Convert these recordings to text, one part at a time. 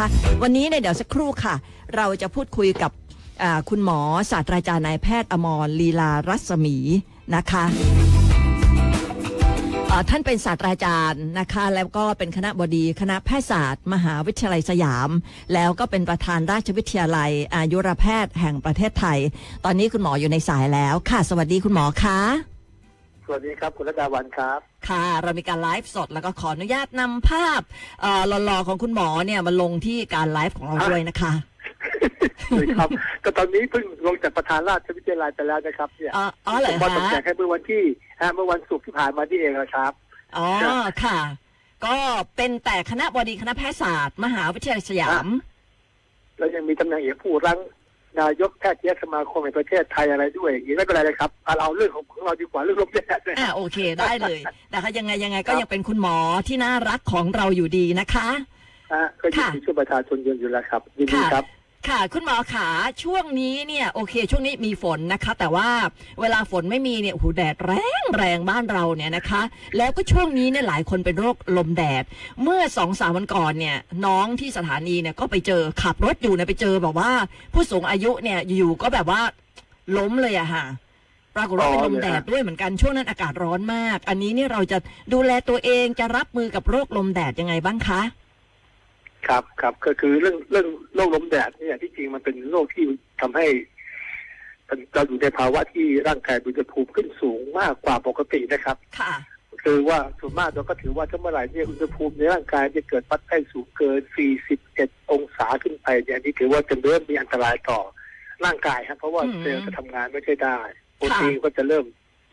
ค่ะวันนี้เนี่ยเดี๋ยวสักครู่ค่ะ เราจะพูดคุยกับคุณหมอศาสตราจารย์นายแพทย์อมรลีลารัศมีนะคะท่านเป็นศาสตราจารย์นะคะ แล้วก็เป็นคณะบดีคณะแพทยศาสตร์ มหาวิทยาลัยสยาม แล้วก็เป็นประธานราชวิทยาลัย อายุรแพทย์แห่งประเทศไทย ตอนนี้คุณหมออยู่ในสายแล้วค่ะ สวัสดีคุณหมอคะ สวัสดีครับ คุณระดาวันครับ ค่ะ เรามีการไลฟ์สดแล้วก็ขออนุญาตนำภาพเอ่อหล่อๆของคุณหมอเนี่ยมาลงที่การไลฟ์ของเราด้วยนะคะเลยครับก็ตอนนี้เพิ่งลงจากประธานราชวิทยาลัยไปแล้วนะครับเนี่ยอ๋ออ๋อเหรอผมมาตกคะแต่งให้เมื่อวันที่ฮะเมื่อวันศุกร์ที่ผ่านมาที่เองนะครับอ๋อค่ะ ก็เป็นแต่คณะบดีคณะแพทยศาสตร์ มหาวิทยาลัยสยาม แล้วยังมีตำแหน่งเอกผู้รั้ง นายกแพทยสมาคมแห่งประเทศไทยอะไรด้วยอย่างนี้ไม่เป็นไรเลยครับเอาเอาเรื่องของของเราดีกว่าเรื่องลมแดดเลยอ่าโอเคได้เลยนะคะยังไงยังไงก็ยังเป็นคุณหมอที่น่ารักของเราอยู่ดีนะคะฮะก็ยินดีช่วยประชาชนเยอะอยู่แล้วครับยินดีครับ ค่ะคุณหมอขาช่วงนี้เนี่ยโอเค ช่วงนี้มีฝนนะคะ แต่ว่าเวลาฝนไม่มีเนี่ยโอ้โหแดดแรงแรงบ้านเราเนี่ยนะคะ แล้วก็ช่วงนี้เนี่ยหลายคนเป็นโรคลมแดด เมื่อสองสามวันก่อนเนี่ยน้องที่สถานีเนี่ยก็ไปเจอขับรถอยู่เนี่ยไปเจอแบบว่า ผู้สูงอายุเนี่ยอยู่ๆก็แบบว่าล้มเลยอะค่ะปรากฏว่าเป็นลมแดดด้วยเหมือนกันช่วงนั้นอากาศร้อนมาก อันนี้เนี่ยเราจะดูแลตัวเองจะรับมือกับโรคลมแดดยังไงบ้างคะ ครับครับก็คือเรื่องเรื่องโรคลมแดดเนี่ยที่จริงมันเป็นโรคที่ทำให้เราอยู่ในภาวะที่ร่างกายอุณหภูมิขึ้นสูงมากกว่าปกตินะครับค่ะคือว่าส่วนมากเราก็ถือว่าถ้าเมื่อไหร่เนี่ยอุณหภูมิในร่างกายจะเกิดวัดได้สูงเกิน 41 องศาขึ้นไปเนี่ยนี่ถือว่าจะเริ่มมีอันตรายต่อร่างกายครับเพราะว่าอืมเซลล์จะทำงานไม่ใช่ได้โปรตีนก็จะเริ่ม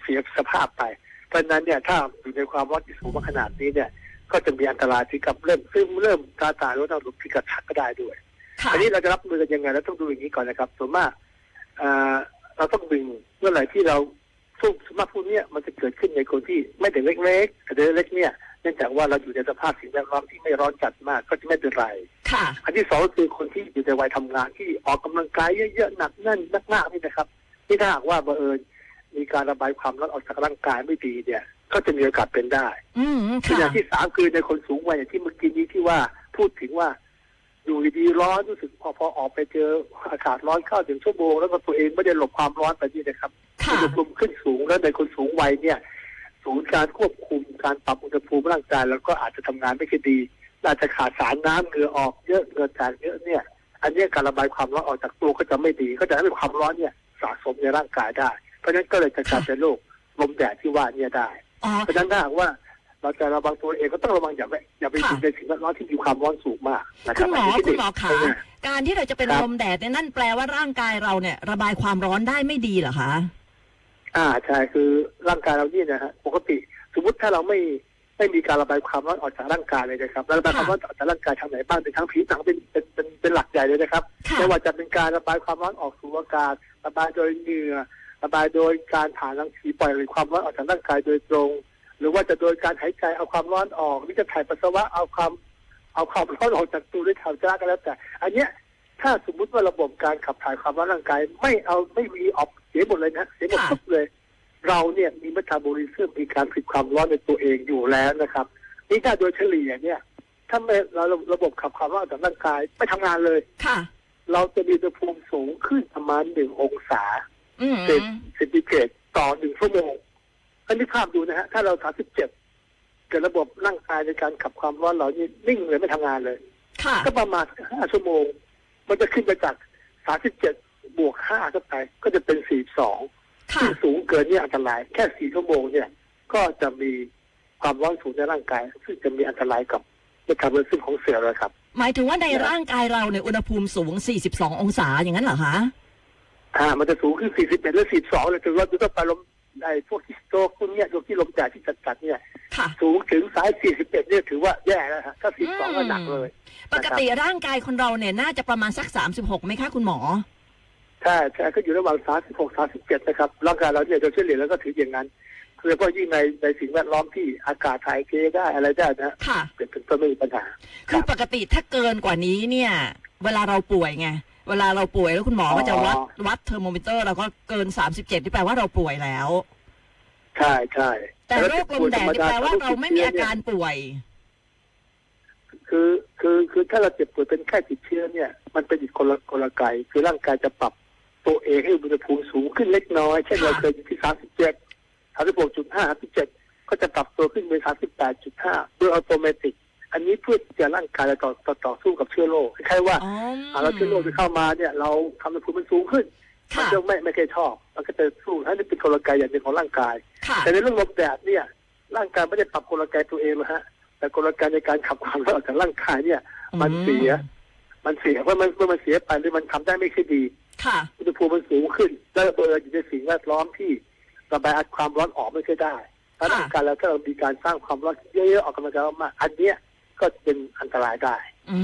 เสียสภาพไป เพราะฉะนั้นเนี่ยถ้าอยู่ในความร้อนที่สูงมาขนาดนี้เนี่ย ก็จะมีอันตรายที่กับเริ่มซึ่งเริ่มการตายรถเราหลุดพิกัดชักก็ได้ด้วยค่ะอันนี้เราจะรับมือกันยังไงเราต้องดูอย่างนี้ก่อนนะครับส่วนมากเอ่อเราต้องดึงเมื่อไหร่ที่เราทุกสวนมากพวกเนี้ยมันจะเกิดขึ้นในคนที่ไม่ถึงเล็กๆแต่เล็กๆเนี่ยเนื่องจากว่าเราอยู่ในสภาพสิ่งแวดล้อมที่ไม่ร้อนจัดมากก็จะไม่เป็นไรค่ะอันที่สองก็คือคนที่อยู่ในวัยทำงานที่ออกกำลังกายเยอะๆหนักแน่นมากๆนี่นะครับที่ถ้าหากว่าบังเอิญมีการระบายความร้อนออกจากร่างกายไม่ดีเนี่ย ก็จะมีโอกาสเป็นได้อืมตัวค่ะอย่างที่สามคือในคนสูงวัยอย่างที่เมื่อกี้นี้ที่ว่าพูดถึงว่าอยู่ดีๆร้อนรู้สึกพอพอออกไปเจออากาศร้อนเข้าถึงชั่วโมงแล้วก็ตัวเองไม่ได้หลบความร้อนไปนี่นะครับค่ะอุณหภูมิขึ้นสูงแล้วในคนสูงวัยเนี่ย ศูนย์การควบคุมการปรับอุณหภูมิร่างกายแล้วก็อาจจะทำงานไม่ค่อยดีอาจจะขาดสารน้ำเหงื่อออกเยอะเหงื่อแตกเยอะเนี่ย อันเนี้ยการระบายความร้อนออกจากตัวก็จะไม่ดี ก็จะทำให้ความร้อนเนี่ย สะสมในร่างกายได้ เพราะฉะนั้นก็เลยจะกลายเป็นโรคลมแดดที่ว่าเนี่ยได้อ๋อ เพราะฉะนั้นถ้าหากว่าเราจะระวังตัวเองก็ต้องระวังอย่าไปอย่าไปอยู่ในสิ่งแวดล้อมที่มีความร้อนสูงมากนะคคุรับณหมอนนี้คุณหมอขาเนี่ยการที่เราจะเป็นครับลมแดดเนี่ยนั่นแปลว่าร่างกายเราเนี่ย ระบายความร้อนได้ไม่ดีเหรอคะ อ่าใช่คือร่างกายเราเนี่ยนะฮะปกติ สมมติถ้าเราไม่ไม่มีการระบายความร้อนออกจากร่างกายเลยนะครับแล้วระบายความร้อนออกจากร่างกายทางไหนบ้างเป็นทั้งผิวหนังเป็นเป็นเป็นเป็นหลักใหญ่เลยนะครับค่ะไม่ว่าจะเป็นการระบายความร้อนออกสู่อากาศระบายโดยเหงื่อ ระบายโดยการผ่านรังสีปล่อยความร้อนออกจากร่างกายโดยตรง หรือว่าจะโดยการหายใจเอาความร้อนออกหรือจะถ่ายปัสสาวะเอาความเอาความร้อนออกจากตัวด้วยทางจราก็แล้วแต่ อันเนี้ยถ้าสมมุติว่าระบบการขับถ่ายความร้อนร่างกาย ไม่เอาไม่มีออกเสียหมดเลยนะเสียหมดค่ะทุกเลย เราเนี่ยมีเมตาบอลิซึมมีการผลิตความร้อนในตัวเองอยู่แล้วนะครับ นี่ถ้าโดยเฉลี่ยเนี่ย ถ้าไม่เราระบบขับความร้อนออกจากร่างกายไม่ทำงานเลยค่ะ เราจะมีอุณหภูมิสูงขึ้นประมาณหนึ่งองศาอืม เซนเซนติเกรดต่อหนึ่งชั่วโมงอันนี้ภาพดูนะฮะ ถ้าเราสามสิบเจ็ดเกิดระบบร่างกายในการขับความร้อนเรานี่นิ่งเลยไม่ทำงานเลยค่ะก็ประมาณห้าชั่วโมง มันจะขึ้นไปจากสามสิบเจ็ดบวกห้าเข้าไป ก็จะเป็นสี่สองค่ะซึ่งสูงเกินเนี่ยอันตราย แค่สี่ชั่วโมงเนี่ย ก็จะมีความร้อนสูงในร่างกาย ซึ่งจะมีอันตรายกับเมตาบอลิซึมของเซลล์เลยครับ หมายถึงว่าในร่างกายเราเนี่ยอุณหภูมิสูง 42 องศาอย่างนั้นเหรอคะ อ่ามันจะสูงขึ้น 41หรือ42เลยถือว่าจะต้องไปลมไอ้พวกที่โตพวกเนี้ยพวกที่ลมแดดที่จัดๆเนี่ย ค่ะ สูงถึงสาย 41 เนี่ยถือว่าแย่แล้วฮะถ้า 42 ก็หนักเลยปกติร่างกายคนเราเนี่ยน่าจะประมาณสัก 36ไหมคะคุณหมอ ใช่ใช่ก็อยู่ระหว่าง 36 37 นะครับ ร่างกายเราเนี่ยโดยเฉลี่ยแล้วก็ถืออย่างนั้น คือเฉพาะยิ่งในในสิ่งแวดล้อมที่อากาศถ่ายเทได้อะไรได้นะค่ะเป็นเป็นต้นไม่มีปัญหา คือปกติถ้าเกินกว่านี้เนี่ย เวลาเราป่วยไง เวลาเราป่วยแล้วคุณหมอก็จะวัดอ๋อวัดเทอร์โมมิเตอร์เราก็เกิน37ที่แปลว่าเราป่วยแล้ว ใช่ใช่ แต่โรคลมแดดนี่แปลว่าเราไม่มีอาการป่วย คือคือคือถ้าเราเจ็บป่วยเป็นไข้ติดเชื้อเนี่ย มันเป็นอีกคนละกลไกคือร่างกายจะปรับตัวเองให้อุณหภูมิสูงขึ้นเล็กน้อย เช่นค่ะเราเคยอยู่ที่สามสิบเจ็ดสามสิบหกจุดห้าสามสิบเจ็ดก็จะปรับตัวขึ้นเป็นสามสิบแปดจุดห้าโดยอัตโนมัติ อันนี้เพื่อที่จะร่างกายจะต่อต่อต่อสู้กับเชื้อโรคคล้ายๆว่าอ๋ออ่าแล้วเชื้อโรคที่เข้ามาเนี่ย เราทำอุณหภูมิมันสูงขึ้นมันค่ะจะไม่ไม่เคยชอบ มันก็จะสู้อันนี้เป็นกลไกอย่างหนึ่งของร่างกายค่ะแต่ในเรื่องลมแดดเนี่ย ร่างกายไม่ได้ปรับกลไกตัวเองหรอกฮะ แต่กลไกในการขับความร้อนออกจากร่างกายเนี่ย มันเสีย มันเสียเพราะมันเมื่อมันเสียไปหรือมันทำได้ไม่ค่อยดีค่ะอุณหภูมิมันสูงขึ้น แล้วเบอร์อยู่ในสิ่งแวดล้อมที่ระบายความร้อนออกไม่ค่อยได้ถ้าค่ะร่างกายเราถ้าเรามีการสร้างความร้อนเยอะๆออกกำลังกายมากๆอันเนี้ย ก็เป็นอันตรายได้ อื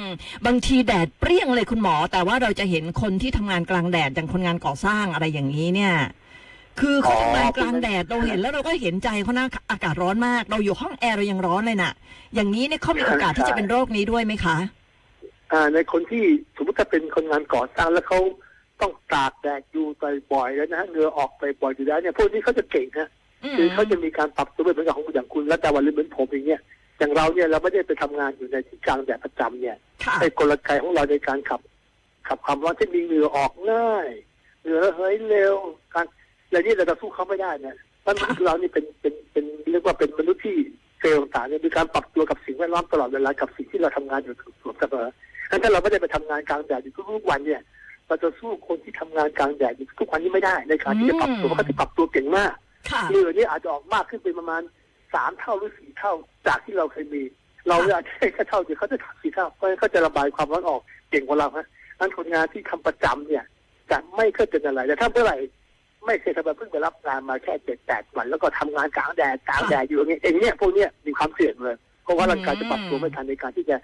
ม บางทีแดดเปรี้ยงเลยคุณหมอ แต่ว่าเราจะเห็นคนที่ทำงานกลางแดดอย่างคนงานก่อสร้างอะไรอย่างนี้เนี่ย คือเขาอ๋อทำงานกลางแดดเราเห็นแล้วเราก็เห็นใจเขานะอากาศร้อนมาก เราอยู่ห้องแอร์เรายังร้อนเลยน่ะ อย่างนี้เนี่ยเขามีโอกาสที่จะเป็นโรคนี้ด้วยไหมคะ อ่า ในคนที่สมมติถ้าเป็นคนงานก่อสร้างแล้วเขาต้องตากแดดอยู่บ่อยๆแล้วนะฮะเหงื่อออกไปบ่อยอยู่แล้วเนี่ยพวกนี้เขาจะเก่งฮะอืมคือเขาจะมีการปรับตัวไม่เหมือนกับของอย่างคุณและแต่วันหรือเหมือนผมอย่างเงี้ย อย่างเราเนี่ยเราไม่ได้ไปทำงานอยู่ในที่กลางแดดประจำเนี่ยค่ะไอ้กลไกของเราในการขับ ขับความร้อนที่มีเหงื่อออกง่ายเหงื่อระเหยเร็วการอะไรนี่เราจะสู้เขาไม่ได้เนี่ยเพราะมนุษย์เรานี่เป็นเป็นเป็นเรียกว่าเป็นมนุษย์ที่เซลล์ต่างๆเนี่ยมีการปรับตัวกับสิ่งแวดล้อมตลอดเวลากับสิ่งที่เราทำงานอยู่เสมองั้นถ้าเราไม่ได้ไปทำงานกลางแดดอยู่ทุกๆวันเนี่ยเราจะสู้คนที่ทำงานกลางแดดอยู่ทุกวันนี้ไม่ได้ในการที่จะปรับตัวเพราะเขาจะปรับตัวเก่งมากค่ะเหงื่อนี่อาจจะออกมากขึ้นเป็นประมาณ สามเท่าหรือสี่เท่าจากที่เราเคยมี เราเนี่ยอาจจะแค่เท่าเดียวเขาจะถักสี่เท่าเพราะฉะนั้นเขาจะระบายความร้อนออกเก่งกว่าเราฮะนั้นคนงานที่ทำประจำเนี่ยจะไม่เคยเป็นอะไรแต่ถ้าเมื่อไหร่ไม่เคยทำแบบเพิ่งไปรับงานมาแค่เจ็ดแปดวันแล้วก็ทำงานกลางแดดกลางแดดอยู่อย่างเงี้ยอย่างเงี้ยพวกเนี้ยมีความเสี่ยงเลย เพราะว่าร่างกายจะปรับตัวไม่ทันในการที่จะ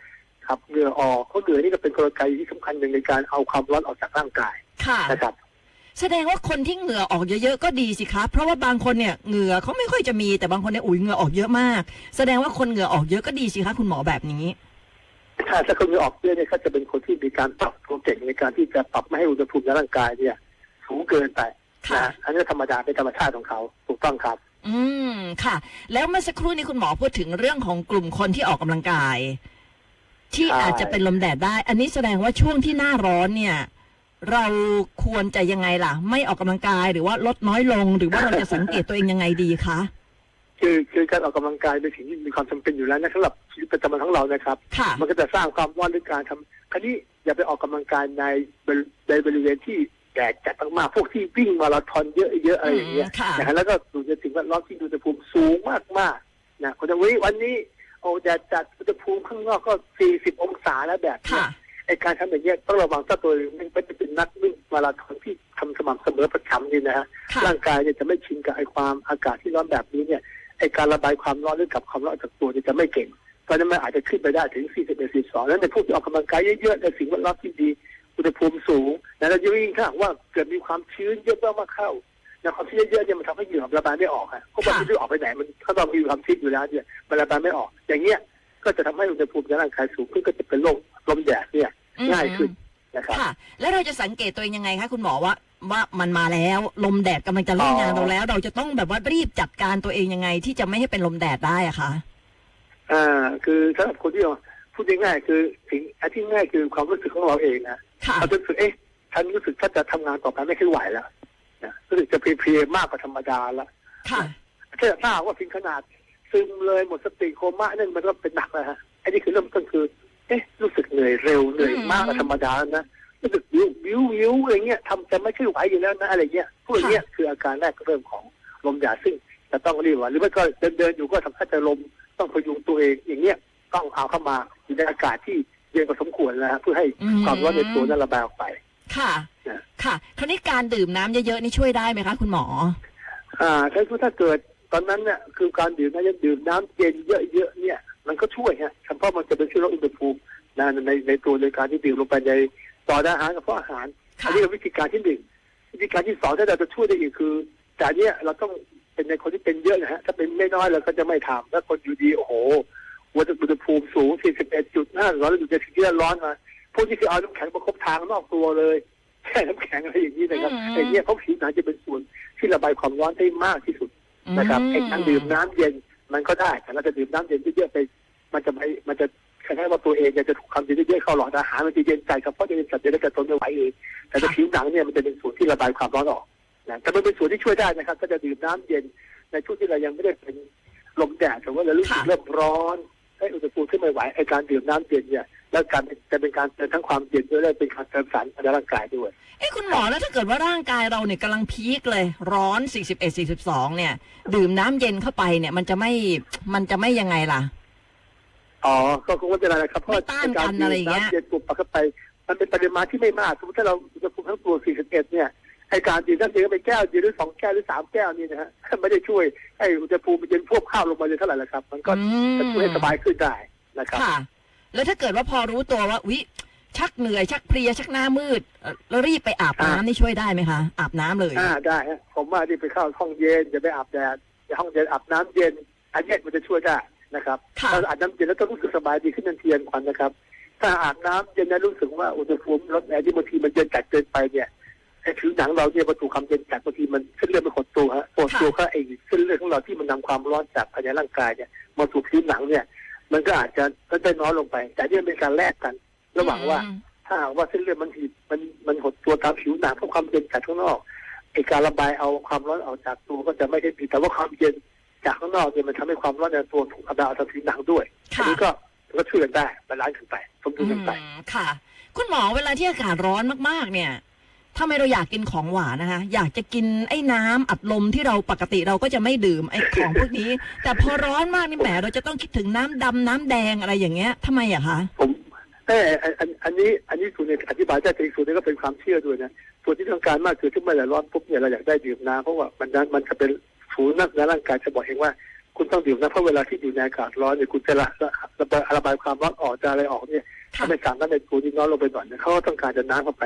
ขับเหงื่อออกเพราะเหงื่อนี่ก็เป็นกลไกที่สำคัญหนึ่งในการเอาความร้อนออกจากร่างกายค่ะนะครับ แสดงว่าคนที่เหงื่อออกเยอะๆก็ดีสิคะเพราะว่าบางคนเนี่ยเหงื่อเขาไม่ค่อยจะมีแต่บางคนเนี่ยอุ้ยเหงื่อออกเยอะมาก แสดงว่าคนเหงื่อออกเยอะก็ดีสิคะคุณหมอแบบนี้ถ้าถ้าคนเหงื่อออกเยอะเนี่ยเขาจะเป็นคนที่มีการปรับตัวเก่งในการที่จะปรับไม่ให้อุณหภูมิในร่างกายเนี่ยสูงเกินไปค่ะนะอันนี้ธรรมดาเป็นธรรมชาติของเขาถูกต้องครับ อืมค่ะ แล้วเมื่อสักครู่นี้คุณหมอพูดถึงเรื่องของกลุ่มคนที่ออกกำลังกาย ที่ใช่อาจจะเป็นลมแดดได้ อันนี้แสดงว่าช่วงที่หน้าร้อนเนี่ย เราควรจะยังไงล่ะ ไม่ออกกำลังกายหรือว่าลดน้อยลง หรือว่าเราจะสังเกตตัวเองยังไงดีคะคือคือการออกกำลังกายเป็นสิ่งที่มีความจำเป็นอยู่แล้วนะสำหรับชีวิตประจำวันของเรานะครับค่ะมันก็จะสร้างความร้อนด้วยการทำคราวนี้อย่าไปออกกำลังกายในบริในบริเวณที่แดดจัดมากๆพวกที่วิ่งมาราธอนเยอะๆอะไรอย่างเงี้ยอืมค่ะนะฮะแล้วก็ดูในสิ่งแวดล้อมที่อุณหภูมิสูงมากๆนะคนจะวิวันนี้โอ้แดดจัดอุณหภูมิข้างนอกก็ 40 องศาแล้วแบบเนี้ค่ะย ไอการทำอย่างเงี้ยต้องระวังถ้าตัวเองไม่ได้เป็นนักวิ่งมาราธอนที่ทำสม่ำเสมอประจำนี่นะฮะค่ะร่างกายเนี่ยจะไม่ชินกับไอความอากาศที่ร้อนแบบนี้เนี่ยไอการระบายความร้อนหรือกับความร้อนจากตัวเนี่ยจะไม่เก่งเพราะฉะนั้นมันอาจจะขึ้นไปได้ถึง 41 42นั้นในพวกที่ออกกำลังกายเยอะๆในสิ่งแวดล้อมที่ดีอุณหภูมิสูงนะแล้วยิ่งถ้าหากว่าเกิดมีความชื้นเยอะมากๆเข้านะความชื้นเยอะๆเนี่ยมันทำให้เหงื่อระบายไม่ออกอะเพราะมันไม่ได้ออกไปไหนมันถ้าเรามีความชื้นอยู่แล้วเนี่ยมันระบายไม่ออก อย่างเงี้ยก็จะทำให้อุณหภูมิในร่างกายสูงขึ้นก็จะเป็นโรคลมแดดเนี่ย ง่ายขึ้นนะครับค่ะ แล้วเราจะสังเกตตัวเองยังไงคะคุณหมอว่าว่ามันมาแล้ว ลมแดดกำลังจะเล่นงานเราแล้ว เราจะต้องแบบว่ารีบจัดการตัวเองยังไง ที่จะไม่ให้เป็นลมแดดได้อะคะอ่า คือสำหรับคนที่เราพูดง่ายๆคือสิ่งอันที่ง่ายคือความรู้สึกของเราเองนะค่ะเราจะรู้สึกเอ๊ะฉันรู้สึกถ้าจะทำงานต่อไปไม่ค่อยไหวแล้วนะรู้สึกจะเพลียๆมากกว่าธรรมดาแล้วค่ะถ้าถ้าหากว่าถึงขนาด ซึมเลยหมดสติโคม่านั่นมันก็เป็นหนักแล้วฮะไอ้นี่คือเริ่มต้นคือ เอ๊ะรู้สึกเหนื่อยเร็วเหนื่อยมากกว่าธรรมดาแล้วนะรู้สึกวิววิววิวอะไรเงี้ยทำจะไม่ค่อยไหวอยู่แล้วนะอะไรเงี้ยพวกเนี้ยคืออาการแรกเริ่มของลมหยาซึ่งจะต้องรีบว่าหรือไม่ก็เดินเดินๆอยู่ก็ทำให้จะลมต้องพยุงตัวเองอย่างเงี้ยต้องเอาเข้ามาอยู่ในอากาศที่เย็นพอสมควรนะฮะเพื่อให้อืมความร้อนในตัวนั้นระบายออกไป ค่ะนะค่ะ คราวนี้การดื่มน้ำเยอะๆนี่ช่วยได้ไหมคะคุณหมอ อ่าถ้าถ้าเกิดตอนนั้นเนี่ยคือการดื่มน้ำดื่มน้ำเย็นเยอะๆเนี่ย มันก็ช่วยฮะเฉพาะมันจะเป็นช่วยลดอุณหภูมินะในในตัวในการที่ดื่มลงไปในต่ออาหารกับเพราะอาหารค่ะอันนี้เป็นวิธีการที่หนึ่งวิธีการที่สองถ้าเราจะช่วยได้อีกคือ แต่อันเนี้ยเราต้องเป็นในคนที่เป็นเยอะนะฮะถ้าเป็นไม่น้อยเราก็จะไม่ทำถ้าคนอยู่ดีโอ้โหวัตถุอุณหภูมิสูง 41.5ร้อนอยู่ในสิ่งที่ร้อนมาพวกนี้คือเอาน้ำแข็งประคบทางนอกตัวเลยแช่น้ำแข็งอะไรอย่างนี้นะครับอืมไอ้เนี้ยเพราะผิวหนังจะเป็นส่วนที่ระบายความร้อนได้มากที่สุดนะครับไอ้การดื่มน้ำเย็น มันก็ได้แต่เราจะดื่มน้ำเย็นเยอะๆไป มันจะไม่มันจะคล้ายๆว่าตัวเองเนี่ยจะถูกความเย็นเยอะๆเข้าหลอดอาหารมันจะเย็นใจครับเพราะจะเป็นสัตว์เดรัจฉานทนไม่ไหวเองแต่ถ้าผิวหนังเนี่ยมันจะเป็นส่วนที่ระบายความร้อนออกนะแต่มันเป็นส่วนที่ช่วยได้นะครับ ก็จะดื่มน้ำเย็นในช่วงที่เรายังไม่ได้เป็นลมแดดหรือว่าเรารู้สึกเริ่มร้อนให้อุณหภูมิขึ้นไม่ไหวไอการดื่มน้ำเย็นเนี่ย แล้วการจะเป็นการเติมทั้งความเย็นด้วยและเป็นการเติมสารในร่างกายด้วย เอ้คุณหมอแล้วถ้าเกิดว่าร่างกายเราเนี่ยกำลังพีคเลย ร้อน 41 42 เนี่ย ดื่มน้ำเย็นเข้าไปเนี่ย มันจะไม่มันจะไม่ยังไงล่ะ อ๋อ ก็คงไม่เป็นไรนะครับเพราะไม่ต้านกันอะไรอย่างเงี้ยน้ำเย็นปลุกปากเข้าไป มันเป็นปริมาณที่ไม่มากสมมติถ้าเราอุณหภูมิทั้งตัว 41 เนี่ยไอการดื่มน้ำเย็นเข้าไปแก้วเดียวหรือสองแก้วหรือสามแก้วนี่นะฮะไม่ได้ช่วยให้อุณหภูมิมันเย็นพวบข้าวลงมาเลยเท่าไหร่ละครับ มันก็อืมจะช่วยให้สบายขึ้นได้นะครับค่ะ แล้วถ้าเกิดว่าพอรู้ตัวว่าวิชักเหนื่อยชักเพลียชักหน้ามืดเอ่อแล้วรีบไปอาบน้ำอ่านี่ช่วยได้ไหมคะ อาบน้ำเลยอ่าได้ฮะผมว่าที่ไปเข้าห้องเย็นจะไปอาบแดดในห้องเย็นอาบน้ำเย็น อันเนี้ยมันจะช่วยได้นะครับค่ะถ้าอาบน้ำเย็นแล้วก็รู้สึกสบายดีขึ้นทันทีทันควันนะครับ ถ้าอาบน้ำเย็นแล้วรู้สึกว่าอุณหภูมิลดแอร์ที่บางทีมันเย็นจัดเกินไปเนี่ยไอ้ผิวหนังเราเนี่ยประตูความเย็นจัดบางทีมันเส้นเลือดมันหดตัวฮะปวดตัวก็ไอ้เส้นเลือดของเราที่มันนำความร้อนจากภายในร่างกายเนี่ยมาสู่ผิวหนังเนี่ย มันก็อาจจะลดได้น้อยลงไป แต่นี่มันเป็นการแลกกัน ระหว่างว่าอืมถ้าหากว่าเส้นเลือดมันหีบมันมันหดตัวตามผิวหนังเพราะความเย็นจากข้างนอกไอ้การระบายเอาความร้อนออกจากตัวก็จะไม่ได้ดีแต่ว่าความเย็นจากข้างนอกเนี่ยมันทำให้ความร้อนในตัวถูกระบายออกจากผิวหนังด้วยอัค่ะนี้ก็ก็ช่วยกันได้ balance กันไปสมดุลกันไปอืมค่ะ คุณหมอเวลาที่อากาศร้อนมากๆ เนี่ย ทำไมเราอยากกินของหวานนะคะ อยากจะกินไอ้น้ำอัดลมที่เราปกติเราก็จะไม่ดื่มไอ้ของพวกนี้ แต่พอร้อนมากนี่แหมเราจะต้องคิดถึงน้ำดำน้ำแดงอะไรอย่างเงี้ยทำไมอะคะผมเอออันอันอันนี้อันนี้ส่วนหนึงอธิบายได้แต่อีกส่วนหนึงก็เป็นความเชื่อด้วยนะส่วนที่ต้องการมากคือที่เมื่อไหร่ร้อนปุ๊บเนี่ยเราอยากได้ดื่มน้ำเพราะว่ามันนั้นมันจะเป็นศูนย์นักในร่างกายจะบอกเองว่าคุณต้องดื่มน้ำเพราะเวลาที่อยู่ในอากาศร้อนเนี่ยคุณจะระระบายระบายความร้อนออกจะอะไรออกเนี่ยค่ะถ้าไม่สามารถในตัวนี้น้อยลงไปหน่อยเนี่ยเขาก็ต้องการจะน้ำเข้าไป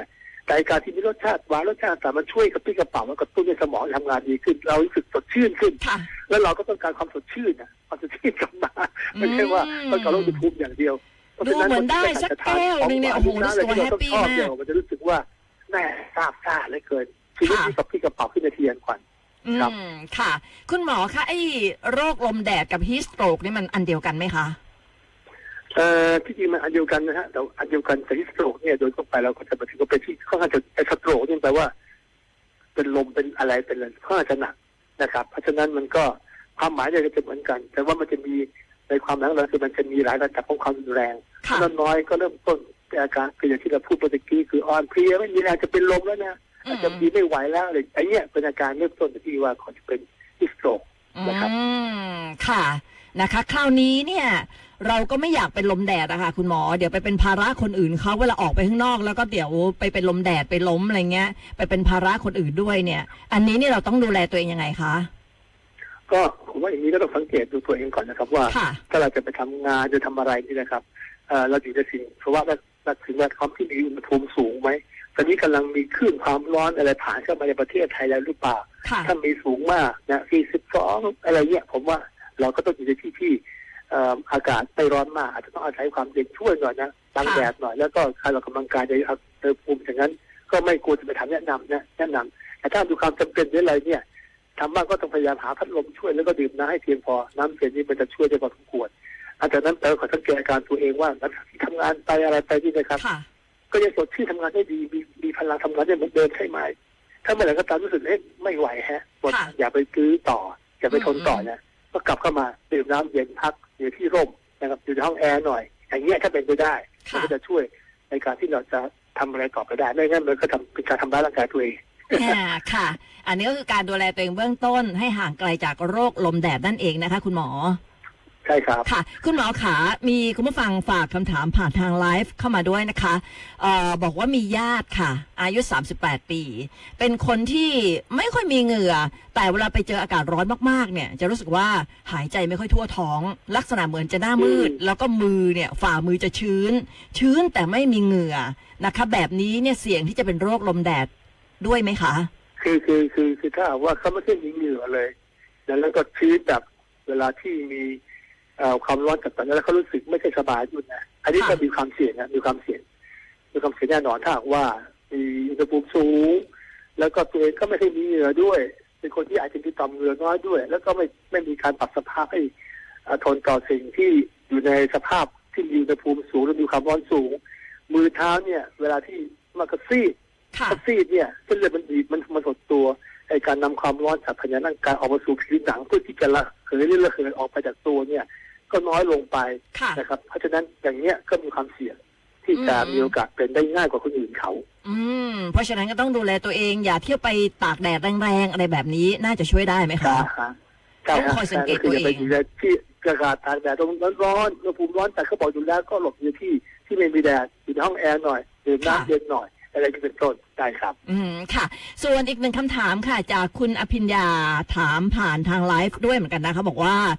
แต่ไอ้การที่มีรสชาติหวานรสชาติแต่มันช่วยกระปรี้กระเป๋ามันกระตุ้นให้สมองทำงานดีขึ้น เรารู้สึกสดชื่นขึ้นค่ะแล้วเราก็ต้องการความสดชื่นนะความสดชื่นกลับมาไม่ใช่ว่าต้องการลดอุณหภูมิอย่างเดียวดูเหมือนได้สักแก้วหนึ่งเนี่ยโอ้โหรู้สึกว่าแฮปปี้มากเดียวมันจะรู้สึกว่าแม่ทราบซ่าเหลือเกินชีวิตที่กับพี่กระเป๋าขึ้นในเทียนควันอืครับมค่ะ คุณหมอคะไอ้โรคลมแดดกับฮีสโตรกนี่มันอันเดียวกันไหมคะ เอ่อที่จริงมันอันเดียวกันนะฮะแต่อันเดียวกันแต่ที่สโตรกเนี่ยโดยทั่วไปเราก็จะมาถึงว่าเป็นที่ค่อนข้างจะไอ้สโตรกนี่แปลว่า เป็นลมเป็นอะไรเป็นอะไรค่อนข้างจะหนักนะครับ เพราะฉะนั้นมันก็ความหมายเนี่ยก็จะเหมือนกัน แต่ว่ามันจะมีในความหมายของเราคือมันจะมีหลายระดับของความรุนแรงค่ะถ้าน้อยก็เริ่มต้นเป็นอาการคืออย่างที่เราพูดเมื่อกี้คืออ่อนเพลียไม่มีแรงจะเป็นลมแล้วนะอาจจะมีไม่ไหวแล้วอะไรไอ้เนี่ยเป็นอาการเริ่มต้นที่ว่าเขาจะเป็นฮิสโตรกนะครับอืมค่ะนะคะ คราวนี้เนี่ย เราก็ไม่อยากเป็นลมแดดอะค่ะคุณหมอเดี๋ยวไปเป็นภาระคนอื่นเขาเวลาออกไปข้างนอก แล้วก็เดี๋ยวไปเป็นลมแดดไปล้มอะไรเงี้ย ไปเป็นภาระคนอื่นด้วยเนี่ย อันนี้นี่เราต้องดูแลตัวเองยังไงคะก็ผมว่าอย่างนี้ก็ต้องสังเกตดูตัวเองก่อนนะครับ ว่าค่ะถ้าเราจะไปทำงานจะทำอะไรนี่นะครับเอ่อเราอยู่ในสิ่งเพราะว่าเราถึงแวดล้อมที่มีอุณหภูมิสูงไหมตอนนี้กำลังมีคลื่นความร้อนอะไรผ่านเข้ามาในประเทศไทยแล้วหรือเปล่าค่ะถ้ามีสูงมากนะ42อะไรเงี้ยผมว่าเราก็ต้องอยู่ในที่ที่เอ่ออากาศไม่ร้อนมาก อาจจะต้องอาศัยความเย็นช่วยหน่อยนะบังค่ะแดดหน่อยแล้วก็การออกกำลังกายในอุณหภูมิอย่างนั้น ก็ไม่ควรจะไปทำแนะนำนะแนะนำแต่ถ้าดูความจำเป็นหรืออะไรเนี่ยทำบ้างก็ต้องพยายามหาพัดลมช่วยแล้วก็ดื่มน้ำให้เพียงพอ น้ำเย็นนี่มันจะช่วยได้พอสมควรอันจากนั้นเราขอสังเกตอาการตัวเองว่าหลังจากที่ทำงานไปอะไรไปนี่นะครับค่ะก็ยังสดชื่นทำงานได้ดีมีมีพลังทำงานได้เหมือนเดิมใช่ไหมถ้าเมื่อไหร่ก็ตามรู้สึกเอ๊ะไม่ไหวแฮะหมดค่ะอย่าไปซื้อต่อ อย่าไปทนต่ออืมนะก็กลับเข้ามาดื่มน้ำเย็นพัก อยู่ที่ร่มนะครับอยู่ในห้องแอร์หน่อย อย่างเงี้ยถ้าเป็นไปได้มันค่ะก็จะช่วยในการที่เราจะทำอะไรต่อไปได้ไม่งั้นมันก็ทำเป็นการทำร้ายร่างกายตัวเองอ่าค่ะ อันนี้ก็คือการดูแลตัวเองเบื้องต้นให้ห่างไกลจากโรคลมแดดนั่นเองนะคะ คุณหมอ ใช่ครับค่ะ คุณหมอขามีคุณผู้ฟังฝากคำถามผ่านทางไลฟ์เข้ามาด้วยนะคะเอ่อบอกว่ามีญาติค่ะ อายุ 38 ปี เป็นคนที่ไม่ค่อยมีเหงื่อ แต่เวลาไปเจออากาศร้อนมากๆ เนี่ย จะรู้สึกว่าหายใจไม่ค่อยทั่วท้อง ลักษณะเหมือนจะหน้ามืดอืมแล้วก็มือเนี่ยฝ่ามือจะชื้น ชื้นแต่ไม่มีเหงื่อนะคะ แบบนี้เนี่ยเสี่ยงที่จะเป็นโรคลมแดดด้วยไหมคะ คือคือคือคือถ้าหากว่าเขาไม่ใช่มีเหงื่อเลยนะแล้วก็ชื้นแบบเวลาที่มีเอ่อ ความร้อนจัดๆแล้วเขารู้สึกไม่ใช่สบายอยู่นะอันนี้ค่ะก็มีความเสี่ยงนะมีความเสี่ยงมีความเสี่ยงแน่นอนถ้าหากว่า มีอุณหภูมิสูง แล้วก็ตัวเองก็ไม่ได้มีเหงื่อด้วย เป็นคนที่อาจจะมีต่อมเหงื่อน้อยด้วย แล้วก็ไม่ไม่มีการปรับสภาพให้เอ่อทนต่อสิ่งที่อยู่ในสภาพที่ที่มีอุณหภูมิสูงและมีความร้อนสูง มือเท้าเนี่ย เวลาที่มันกระซีดค่ะกระซีดเนี่ยเส้นเลือดมันบีบมันมันหดตัวไอการนำความร้อนจากภายในร่างกายออกมาสู่ผิวหนังเพื่อที่จะระเหยหรือระเหยออกไปจากตัวเนี่ย ก็น้อยลงไปค่ะนะครับ เพราะฉะนั้นอย่างเนี้ยก็มีความเสี่ยงที่จะอืมมีโอกาสเป็นได้ง่ายกว่าคนอื่นเขา อืม เพราะฉะนั้นก็ต้องดูแลตัวเอง อย่าเที่ยวไปตากแดดแรงๆอะไรแบบนี้น่าจะช่วยได้ไหมใช่คะฮะใช่ต้องฮะคอยสังเกตก็คืออย่าไปตัวเองอยู่ในที่อากาศตากแดดตรงร้อนๆอุณหภูมิร้อนแต่เขาบอกอยู่แล้วก็หลบอยู่ที่ที่ไม่มีแดดอยู่ในห้องแอร์หน่อยดื่มค่ะน้ำเย็นหน่อยอะไรที่เป็นต้นได้ครับ อืมค่ะ ส่วนอีกหนึ่งคำถามค่ะ จากคุณอภิญญาถามผ่านทางไลฟ์ด้วยเหมือนกันนะคะบอกว่าอ่า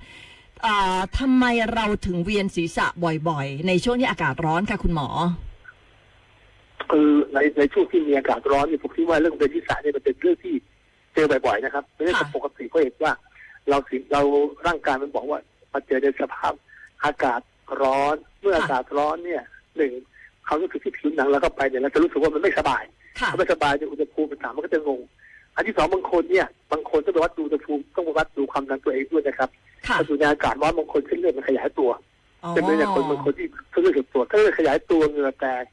ทำไมเราถึงเวียนศีรษะบ่อยๆ ในช่วงที่อากาศร้อนค่ะคุณหมอ คือในในช่วงที่มีอากาศร้อนเนี่ยผมคิดว่าเรื่องเป็นทิศาเนี่ยมันเป็นเรื่องที่เจอบ่อยๆนะครับเป็นเรื่องค่ะปกติเพราะเห็นว่า เราสิเราร่างกายมันบอกว่ามาเจอในสภาพอากาศร้อน เมื่ออากาศร้อนเนี่ยหนึ่งเขารู้สึกที่ผิวหนังแล้วก็ไปเนี่ยเราจะรู้สึกว่ามันไม่สบายค่ะถ้าไม่สบายเนี่ยอุณหภูมิมันต่ำมันก็จะงง อันที่สองบางคนเนี่ยบางคนต้องไปวัดดูอุณหภูมิต้องไปวัดดูความดันตัวเองด้วยนะครับค่ะ ถ้าอยู่ในอากาศร้อนบางคนเส้นเลือดมันขยายตัวอ๋อเป็นไปอย่างคนบางคนที่เส้นเลือดหดตัวเส้นเลือดขยายตัวเหงื่อแตก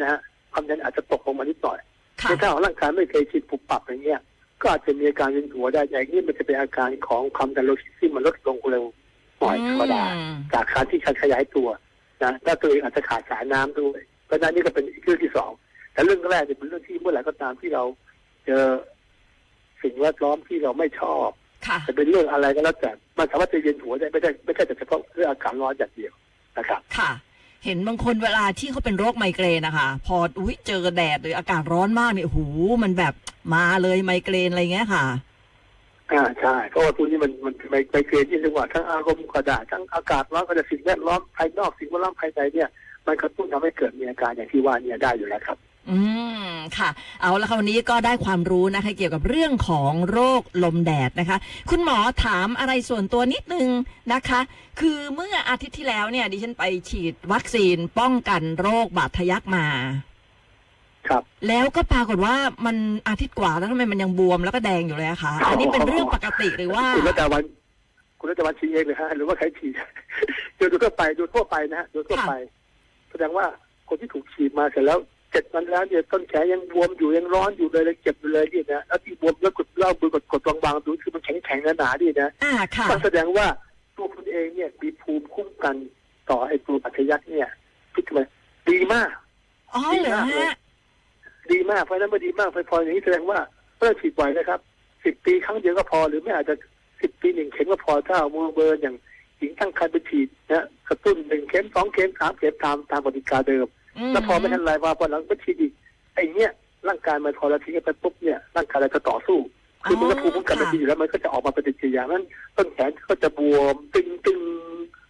นะฮะความดันอาจจะตกลงมานิดหน่อยค่ะในถ้าของร่างกายไม่เคยชินปุบปับอย่างเงี้ย ก็อาจจะมีอาการเวียนหัวได้อย่างนี้มันจะเป็นอาการของความดันโลหิตที่มันลดลงเร็วหน่อยธรรมดาอืมจากการที่การขยายตัวนะถ้าตัวเองอาจจะขาดสารน้ำด้วยเพราะฉะนั้นนี่ก็เป็นอีกเรื่องที่สองแต่เรื่องแรกเนี่ยเป็นเรื่องที่เมื่อไหร่ก็ตามที่เราเจอสิ่งแวดล้อมที่เราไม่ชอบค่ะ จะเป็นเรื่องอะไรก็แล้วแต่มันสามารถจะเวียนหัวได้ไม่ได้ไม่ใช่แต่เฉพาะเรื่องอากาศร้อนอย่างเดียวนะครับค่ะ เห็นบางคนเวลาที่เขาเป็นโรคไมเกรนนะคะ พออุ้ยเจอแดดหรืออากาศร้อนมากเนี่ยโอ้โหมันแบบมาเลยไมเกรนอะไรเงี้ยค่ะอ่าใช่เพราะว่าพวกนี้มันมันไปไปเกณฑ์ที่เรียกว่าทั้งอารมณ์ก็ได้ทั้งอากาศร้อนก็ได้สิ่งแวดล้อมภายนอกสิ่งแวดล้อมภายในเนี่ย มันกระตุ้นทำให้เกิดมีอาการอย่างที่ว่าเนี่ยได้อยู่แล้วครับ อืม ค่ะ เอาละค่ะวันนี้ก็ได้ความรู้นะคะ เกี่ยวกับเรื่องของโรคลมแดดนะคะ คุณหมอถามอะไรส่วนตัวนิดนึงนะคะ คือเมื่ออาทิตย์ที่แล้วเนี่ยดิฉันไปฉีดวัคซีนป้องกันโรคบาดทะยักมา ครับ แล้วก็ปรากฏว่ามันอาทิตย์กว่าแล้วทำไมมันยังบวมแล้วก็แดงอยู่เลยอะคะอันนี้เป็นเรื่องปกติหรือว่า คุณรัตวันคุณรัตวันฉีดเองเลยฮะหรือว่าใครฉีดโดยทั่วไปโดยทั่วไปนะฮะโดยทั่วไป แสดงว่าคนที่ถูกฉีดมาเสร็จแล้ว เจ็ดวันแล้วเนี่ยต้นแขนยังบวมอยู่ยังร้อนอยู่เลยเลยเจ็บอยู่เลยเนี่ยนะแล้วที่บวมแล้วกดเล่ามือกดกดบางๆดูคือมันแข็งแข็งๆหนาๆนี่นะอ่าค่ะก็แสดงว่าตัวคุณเองเนี่ยมีภูมิคุ้มกันต่อไอ้ตัวปัจจัยักเนี่ยพิจารณาดีมากอ๋อเหรอฮะดีมากเพราะฉะนั้นเมื่อดีมากพออย่างนี้แสดงว่าเมื่อฉีดบ่อยนะครับสิบปีครั้งเดียวก็พอหรือไม่อาจจะสิบปีหนึ่งเข็มก็พอถ้าเอามือเบอร์อย่างหญิงตั้งครรภ์ไปฉีดนะกระตุ้นหนึ่งเข็มสองเข็มสามเข็มตามตามปฏิกาเดิม แล้วพอไม่ทันไรว่าพอหลังไปฉีดอีกไอ้เนี้ยร่างกายมันพอเราทิ้งไปปุ๊บเนี่ยร่างกายเราจะต่อสู้คือมันก็ภูมิคุ้มกันมันดีอยู่แล้วมันก็จะออกมาปฏิกิริยานั้นต้นแขนก็จะบวมตึงตึง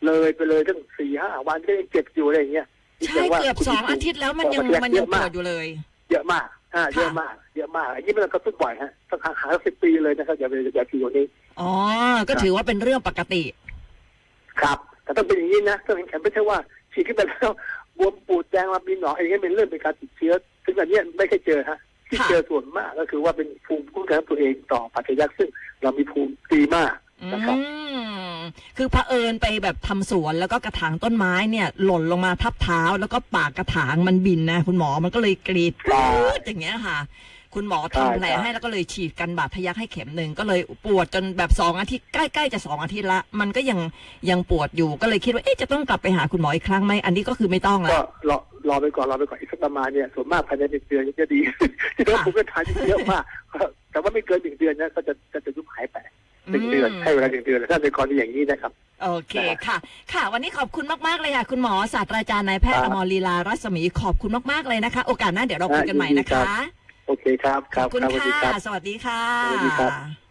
เลยไปเลยตั้งสี่ห้าวันก็ยังเจ็บอยู่อะไรอย่างเงี้ยใช่เกือบสองอาทิตย์แล้วมันยังมันยังปวดอยู่เลย เยอะมากอ่าเยอะมาก เยอะมากอันนี้มันก็ตุ้นบ่อยฮะต้องหาหาสิบปีเลยนะครับอย่าไปอย่าทีอย่างนี้อ๋อก็ถือว่าเป็นเรื่องปกติ ครับ แต่ต้องเป็นอย่างนี้นะต้องเห็นแขนไม่ใช่ว่าฉีดขึ้นไปแล้ว บวมปูดแดงมามีหนองอะไรเงี้ยเป็นเรื่องเป็นการติดเชื้อ ซึ่งอันเนี้ยไม่เคยเจอฮะที่ค่ะเจอส่วนมากก็คือว่าเป็นภูมิคุ้มกันของตัวเองต่อปัจจัยยักษ์ซึ่งเรามีภูมิดีมากอืนะครับมคือเผอิญไปแบบทำสวนแล้วก็กระถางต้นไม้เนี่ย หล่นลงมาทับเท้า แล้วก็ปากกระถางมันบินนะ คุณหมอมันก็เลยกรีดใช่ปื๊ดอย่างเงี้ยค่ะ คุณหมอใช่ทำแผลใช่ให้แล้วก็เลยฉีดกันบาดทะยักให้เข็มหนึ่งก็เลยปวดจนแบบสองอาทิตย์ใกล้ๆจะสองอาทิตย์ละ มันก็ยังยังปวดอยู่ก็เลยคิดว่าเอ๊ะจะต้องกลับไปหาคุณหมออีกครั้งไหมอันนี้ก็คือไม่ต้องก็ละรอรอไปก่อนรอไปก่อนอีกสักประมาณเนี่ยส่วนมากภายในหนึ่งเดือนจะดีที่ต้องภูมิคุ้มกันเยอะมากแต่ว่าไม่เกินหนึ่งเดือนนะก็จะจะจะยุบหายไปหนึ่งเดือนให้เวลาหนึ่งเดือนถ้าเป็นกรณีอย่างนี้นะครับ โอเคค่ะ ค่ะ วันนี้ขอบคุณมาก ๆ เลยค่ะ คุณหมอศาสตราจารย์นายแพทย์ครัอบมรลีลารัศมีขอบคุณมาก ๆ เลยนะคะ โอกาสหน้าเดี๋ยวเราคุยกันใหม่นะครัคะบ โอเคครับขครัอบบคุณครับสวัสดีคค่ะรับสวัสดีค่ะ สวัสดีครับ